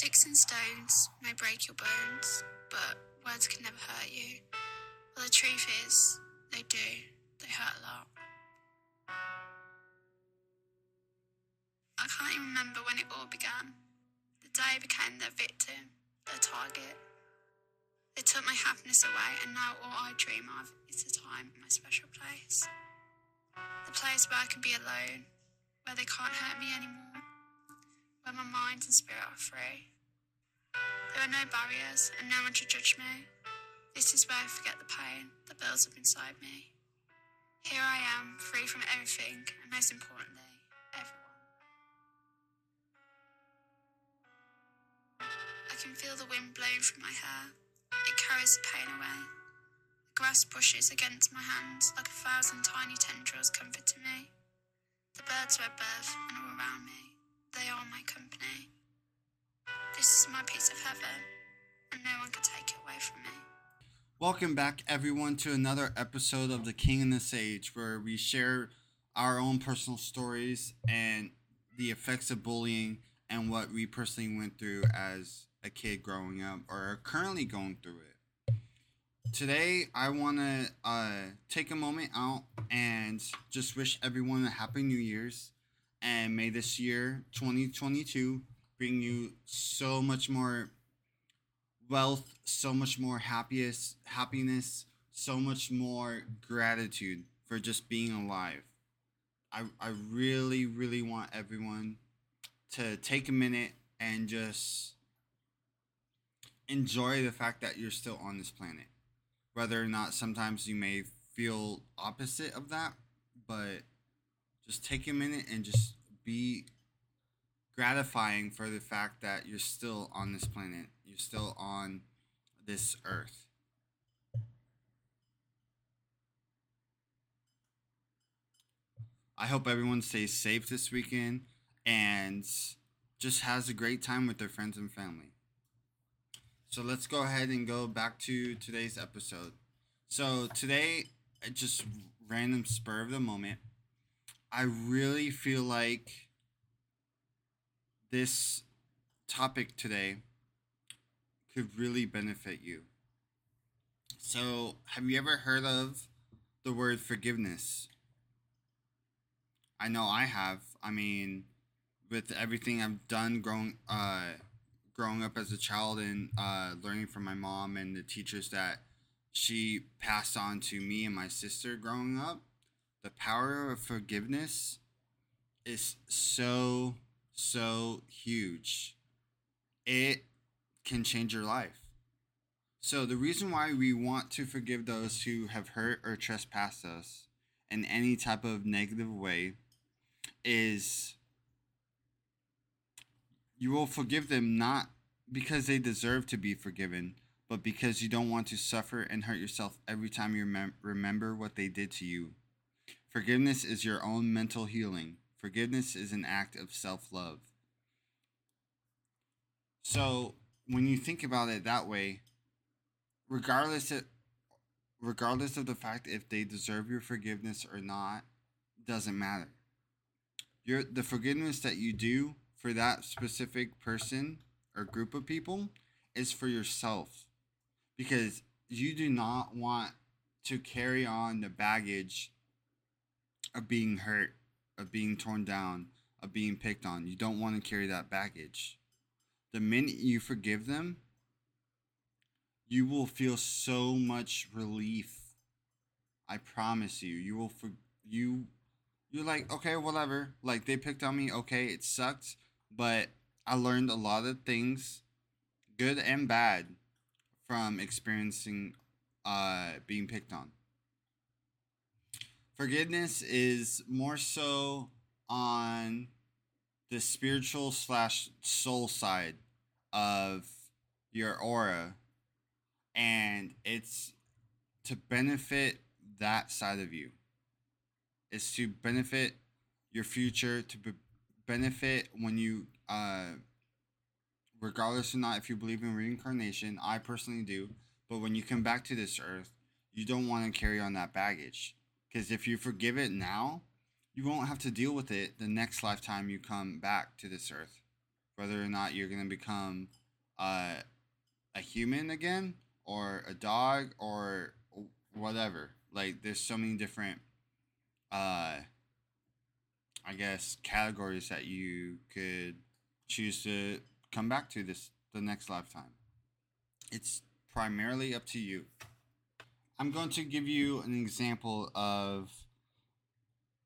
Sticks and stones may break your bones, but words can never hurt you. Well, the truth is, they do. They hurt a lot. I can't even remember when it all began. The day I became their victim, their target. They took my happiness away, and now all I dream of is the time in my special place. The place where I can be alone, where they can't hurt me anymore, where my mind and spirit are free. There are no barriers and no one to judge me. This is where I forget the pain that builds up inside me. Here I am, free from everything, and most importantly, everyone. I can feel the wind blowing through my hair. It carries the pain away. The grass brushes against my hands like a thousand tiny tendrils comforting me. The birds are above and all around me. They are my company. This is my piece of heaven, and no one can take it away from me. Welcome back, everyone, to another episode of The King and the Sage, where we share our own personal stories and the effects of bullying and what we personally went through as a kid growing up or are currently going through it. Today, I want to uh, take a moment out and just wish everyone a happy New Year's. And may this year, 2022, bring you so much more wealth, so much more happiest happiness, so much more gratitude for just being alive. I I really really want everyone to take a minute and just enjoy the fact that you're still on this planet. Whether or not sometimes you may feel opposite of that, but just take a minute and just be gratifying for the fact that you're still on this planet. You're still on this earth. I hope everyone stays safe this weekend and just has a great time with their friends and family. So let's go ahead and go back to today's episode. So today, just random spur of the moment, I really feel like this topic today could really benefit you. So, have you ever heard of the word forgiveness? I know I have. I mean, with everything I've done growing uh growing up as a child and uh learning from my mom and the teachers that she passed on to me and my sister growing up, the power of forgiveness is so so huge. It can change your life. So, the reason why we want to forgive those who have hurt or trespassed us in any type of negative way is you will forgive them not because they deserve to be forgiven, but because you don't want to suffer and hurt yourself every time you remem- remember what they did to you. Forgiveness is your own mental healing. Forgiveness is an act of self love. So, when you think about it that way, regardless of, regardless of the fact if they deserve your forgiveness or not, doesn't matter. Your the forgiveness that you do for that specific person or group of people is for yourself. Because you do not want to carry on the baggage of being hurt, of being torn down, of being picked on. You don't want to carry that baggage the minute you forgive them, you will feel so much relief. I promise you. You will for you you're like, okay, whatever. Like they picked on me, okay, it sucked, but I learned a lot of things, good and bad, from experiencing uh being picked on. Forgiveness is more so on the spiritual slash soul side of your aura. And it's to benefit that side of you. It's to benefit your future to be- benefit when you uh regardless or not if you believe in reincarnation i personally do but when you come back to this earth you don't want to carry on that baggage because if you forgive it now you won't have to deal with it the next lifetime you come back to this earth, whether or not you're gonna become uh, a human again or a dog or whatever. Like there's so many different uh I guess categories that you could choose to come back to this the next lifetime. It's primarily up to you. I'm going to give you an example of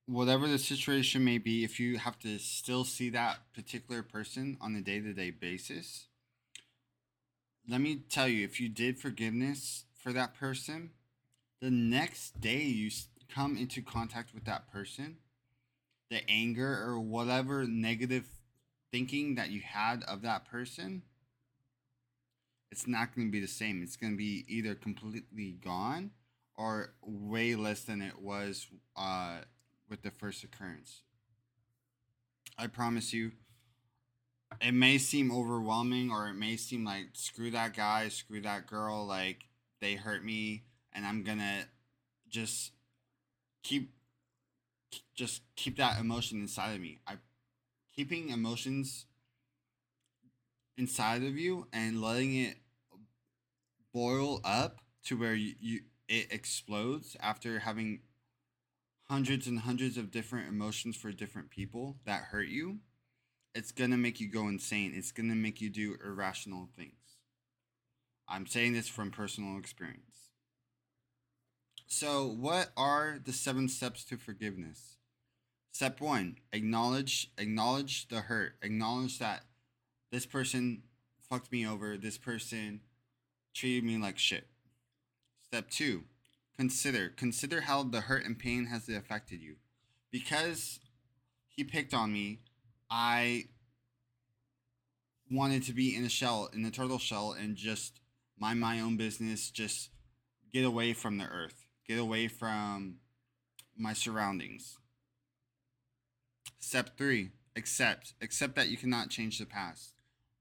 whatever the situation may be if you have to still see that particular person on a day-to-day basis. Let me tell you if you did forgiveness for that person, the next day you come into contact with that person, the anger or whatever negative thinking that you had of that person, it's not going to be the same. It's going to be either completely gone or way less than it was uh, with the first occurrence. I promise you, it may seem overwhelming or it may seem like screw that guy, screw that girl, like they hurt me and I'm gonna just keep just keep that emotion inside of me. I keeping emotions inside of you and letting it boil up to where you, you it explodes after having hundreds and hundreds of different emotions for different people that hurt you it's gonna make you go insane it's gonna make you do irrational things i'm saying this from personal experience so, what are the seven steps to forgiveness? Step 1, acknowledge acknowledge the hurt. Acknowledge that this person fucked me over. This person treated me like shit. Step 2, consider consider how the hurt and pain has affected you. Because he picked on me, I wanted to be in a shell, in a turtle shell and just mind my own business, just get away from the earth get away from my surroundings. Step three, accept. Accept that you cannot change the past.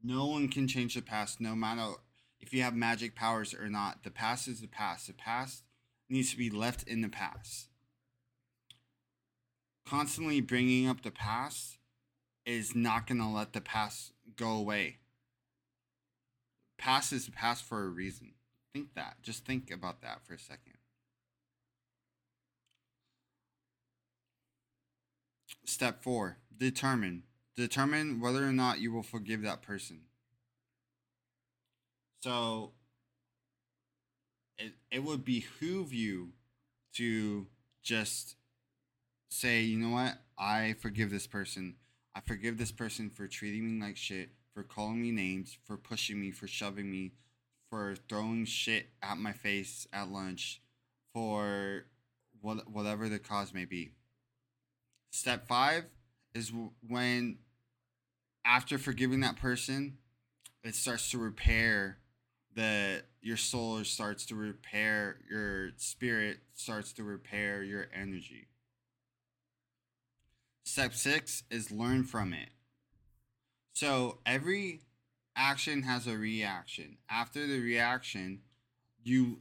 No one can change the past, no matter if you have magic powers or not. The past is the past. The past needs to be left in the past. Constantly bringing up the past is not going to let the past go away. Past is the past for a reason. Think that. Just think about that for a second. Step four, determine. Determine whether or not you will forgive that person. So it, it would behoove you to just say, you know what? I forgive this person. I forgive this person for treating me like shit, for calling me names, for pushing me, for shoving me, for throwing shit at my face at lunch, for what, whatever the cause may be. Step five is when, after forgiving that person, it starts to repair the your soul starts to repair your spirit starts to repair your energy. Step six is learn from it. So every action has a reaction. After the reaction, you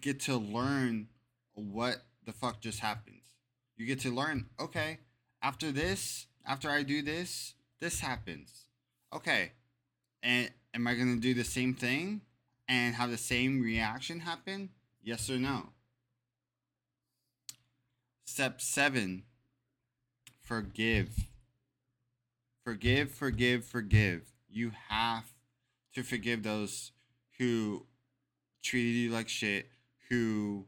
get to learn what the fuck just happened you get to learn okay after this after i do this this happens. Okay. And am i going to do the same thing and have the same reaction happen? Yes or no? Step 7 forgive. Forgive forgive forgive. You have to forgive those who treated you like shit who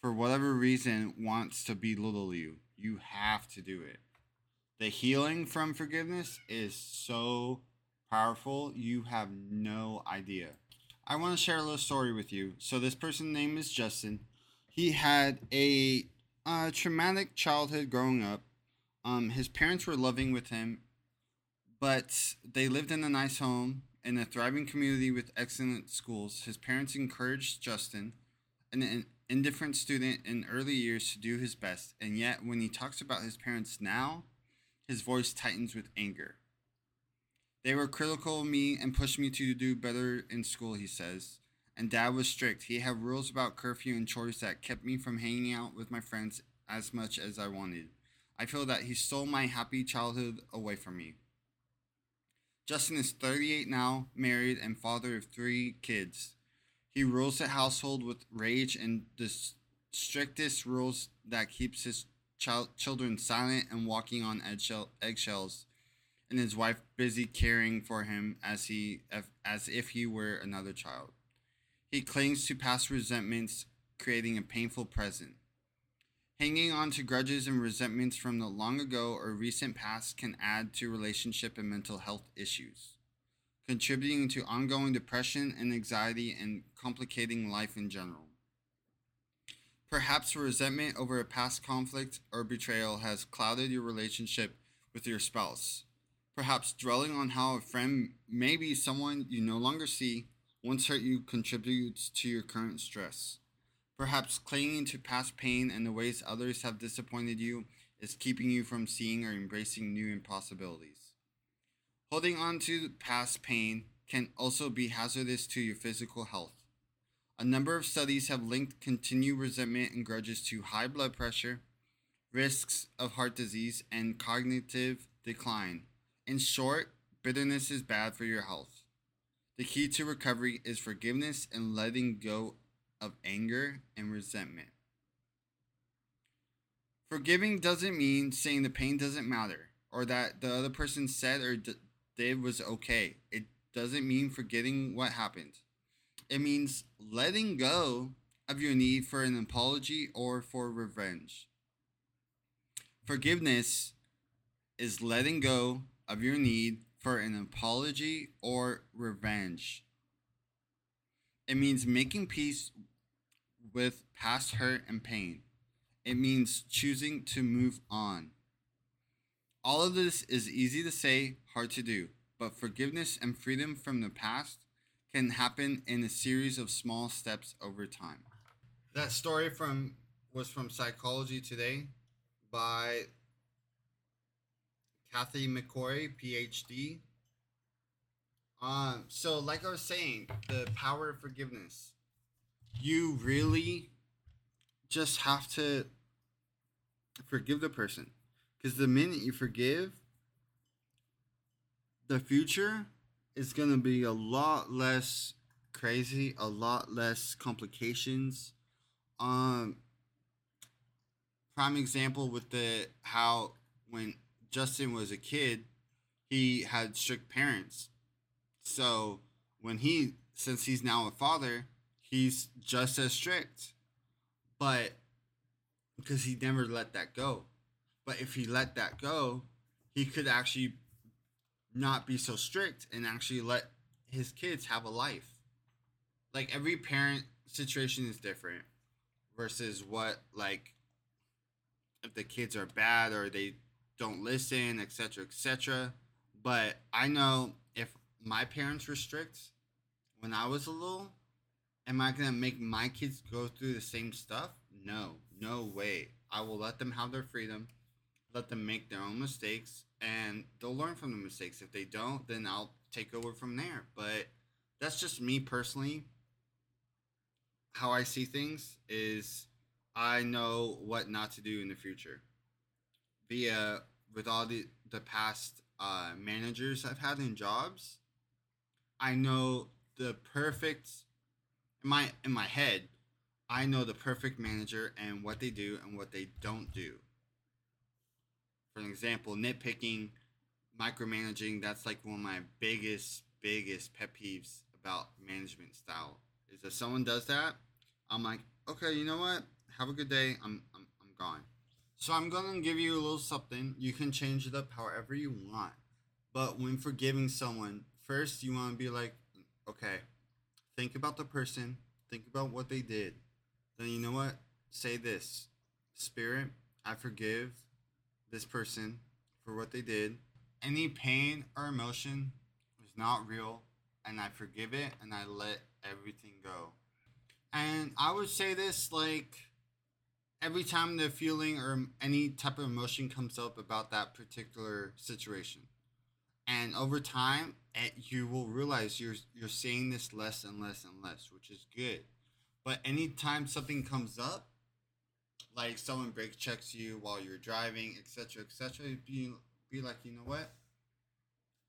for whatever reason wants to belittle you, you have to do it. The healing from forgiveness is so powerful, you have no idea. I want to share a little story with you. So this person's name is Justin. He had a traumatic childhood growing up. Um, his parents were loving with him, but they lived in a nice home in a thriving community with excellent schools. His parents encouraged Justin, an indifferent student in early years to do his best, and yet when he talks about his parents now, his voice tightens with anger. They were critical of me and pushed me to do better in school, he says. And dad was strict. He had rules about curfew and chores that kept me from hanging out with my friends as much as I wanted. I feel that he stole my happy childhood away from me. Justin is 38 now, married, and father of three kids. He rules the household with rage and the strictest rules that keeps his child, children silent and walking on eggshell, eggshells, and his wife busy caring for him as he as if he were another child. He clings to past resentments, creating a painful present. Hanging on to grudges and resentments from the long ago or recent past can add to relationship and mental health issues, contributing to ongoing depression and anxiety and complicating life in general. Perhaps resentment over a past conflict or betrayal has clouded your relationship with your spouse. Perhaps dwelling on how a friend, maybe someone you no longer see, once hurt you contributes to your current stress. Perhaps clinging to past pain and the ways others have disappointed you is keeping you from seeing or embracing new impossibilities. Holding on to past pain can also be hazardous to your physical health. A number of studies have linked continued resentment and grudges to high blood pressure, risks of heart disease, and cognitive decline. In short, bitterness is bad for your health. The key to recovery is forgiveness and letting go of anger and resentment. Forgiving doesn't mean saying the pain doesn't matter or that the other person said or d- did was okay. It doesn't mean forgetting what happened. It means letting go of your need for an apology or for revenge. Forgiveness is letting go of your need for an apology or revenge. It means making peace with past hurt and pain. It means choosing to move on. All of this is easy to say, hard to do, but forgiveness and freedom from the past can happen in a series of small steps over time. That story from was from Psychology Today by Kathy McCoy, PhD. Um, so like I was saying, the power of forgiveness. You really just have to forgive the person. Because the minute you forgive, the future is going to be a lot less crazy, a lot less complications. Um, prime example with the how when Justin was a kid, he had strict parents. So when he, since he's now a father, he's just as strict. But because he never let that go. But if he let that go, he could actually not be so strict and actually let his kids have a life. Like every parent situation is different versus what like if the kids are bad or they don't listen, etc., etc. But I know if my parents were strict when I was a little, am I gonna make my kids go through the same stuff? No, no way. I will let them have their freedom, let them make their own mistakes, and they'll learn from the mistakes. If they don't, then I'll take over from there. But that's just me personally. How I see things is I know what not to do in the future. Via with all the the past uh, managers I've had in jobs, I know the perfect in my in my head. I know the perfect manager and what they do and what they don't do. For example, nitpicking, micromanaging, that's like one of my biggest, biggest pet peeves about management style. Is if someone does that, I'm like, okay, you know what? Have a good day. I'm, I'm, I'm gone. So I'm gonna give you a little something. You can change it up however you want. But when forgiving someone, first you want to be like, okay, think about the person, think about what they did. Then you know what? Say this Spirit, I forgive this person for what they did. Any pain or emotion is not real, and I forgive it and I let everything go. And I would say this like every time the feeling or any type of emotion comes up about that particular situation. And over time, it, you will realize you're you're saying this less and less and less, which is good. But anytime something comes up, like someone brake checks you while you're driving, etc., etc., be be like, you know what?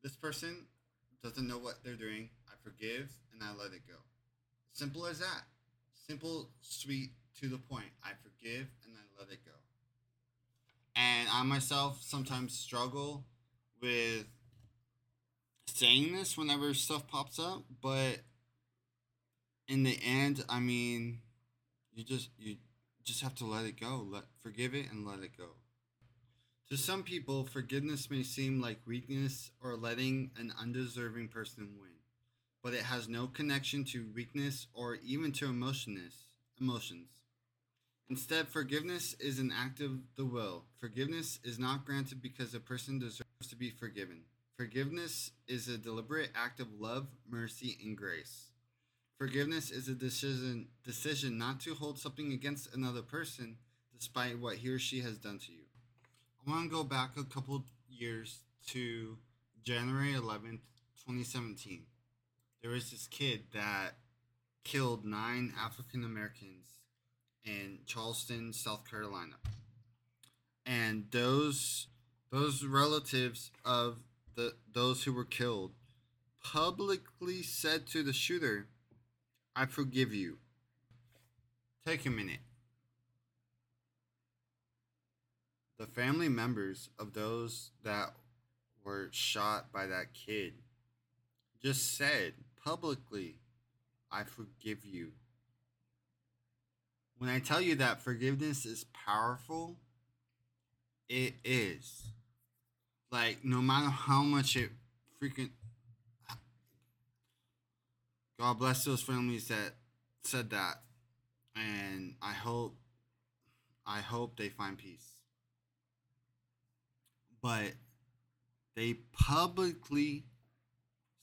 This person, doesn't know what they're doing, I forgive and I let it go. Simple as that. Simple, sweet, to the point. I forgive and I let it go. And I myself sometimes struggle with saying this whenever stuff pops up, but in the end, I mean, you just you just have to let it go. Let forgive it and let it go. To some people, forgiveness may seem like weakness or letting an undeserving person win, but it has no connection to weakness or even to emotionness, emotions. Instead, forgiveness is an act of the will. Forgiveness is not granted because a person deserves to be forgiven. Forgiveness is a deliberate act of love, mercy, and grace. Forgiveness is a decision decision not to hold something against another person despite what he or she has done to you. I want to go back a couple years to January 11th, 2017. There was this kid that killed nine African Americans in Charleston, South Carolina. And those those relatives of the those who were killed publicly said to the shooter, "I forgive you." Take a minute. The family members of those that were shot by that kid just said publicly, I forgive you. When I tell you that forgiveness is powerful, it is. Like, no matter how much it freaking. God bless those families that said that. And I hope. I hope they find peace. But they publicly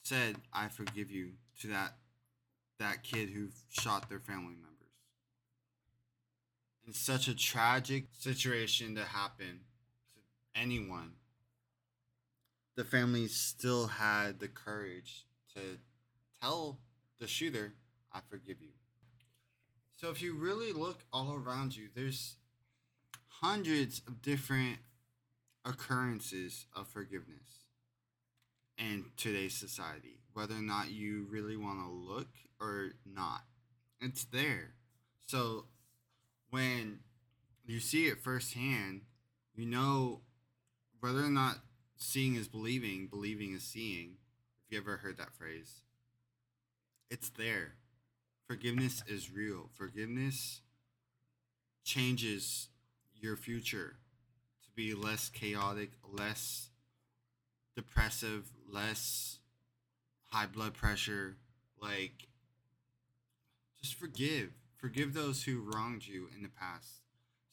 said, I forgive you to that that kid who shot their family members. It's such a tragic situation to happen to anyone. The family still had the courage to tell the shooter, I forgive you. So if you really look all around you, there's hundreds of different occurrences of forgiveness in today's society, whether or not you really want to look or not. It's there. So when you see it firsthand, you know whether or not seeing is believing, believing is seeing. If you ever heard that phrase, it's there. Forgiveness is real. Forgiveness changes your future to be less chaotic, less depressive, less high blood pressure. Like, just forgive. Forgive those who wronged you in the past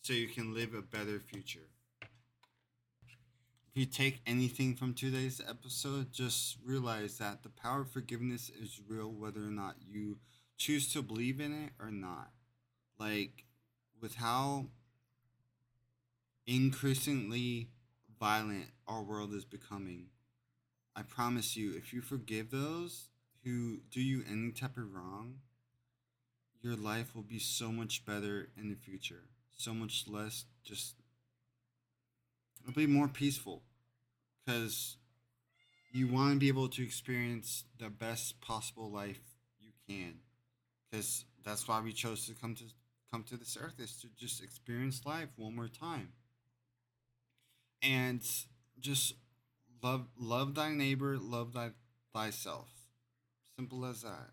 so you can live a better future. If you take anything from today's episode, just realize that the power of forgiveness is real whether or not you choose to believe in it or not. Like, with how increasingly violent our world is becoming, I promise you, if you forgive those who do you any type of wrong, your life will be so much better in the future. So much less just it'll be more peaceful because you want to be able to experience the best possible life you can because that's why we chose to come to come to this earth is to just experience life one more time. And just love love thy neighbor love thy thyself. Simple as that.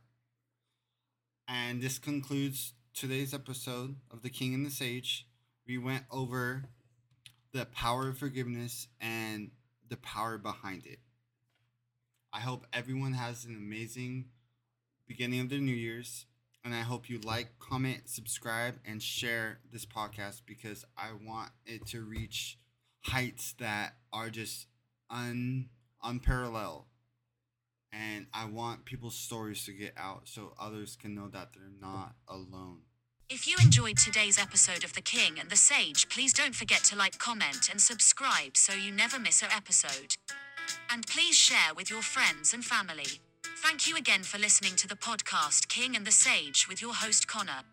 And this concludes today's episode of The King and the Sage. We went over the power of forgiveness and the power behind it. I hope everyone has an amazing beginning of the New Year's. And I hope you like, comment, subscribe, and share this podcast because I want it to reach heights that are just un unparalleled and I want people's stories to get out so others can know that they're not alone. If you enjoyed today's episode of The King and the Sage, please don't forget to like, comment, and subscribe so you never miss an episode. And please share with your friends and family. Thank you again for listening to the podcast King and the Sage with your host Connor.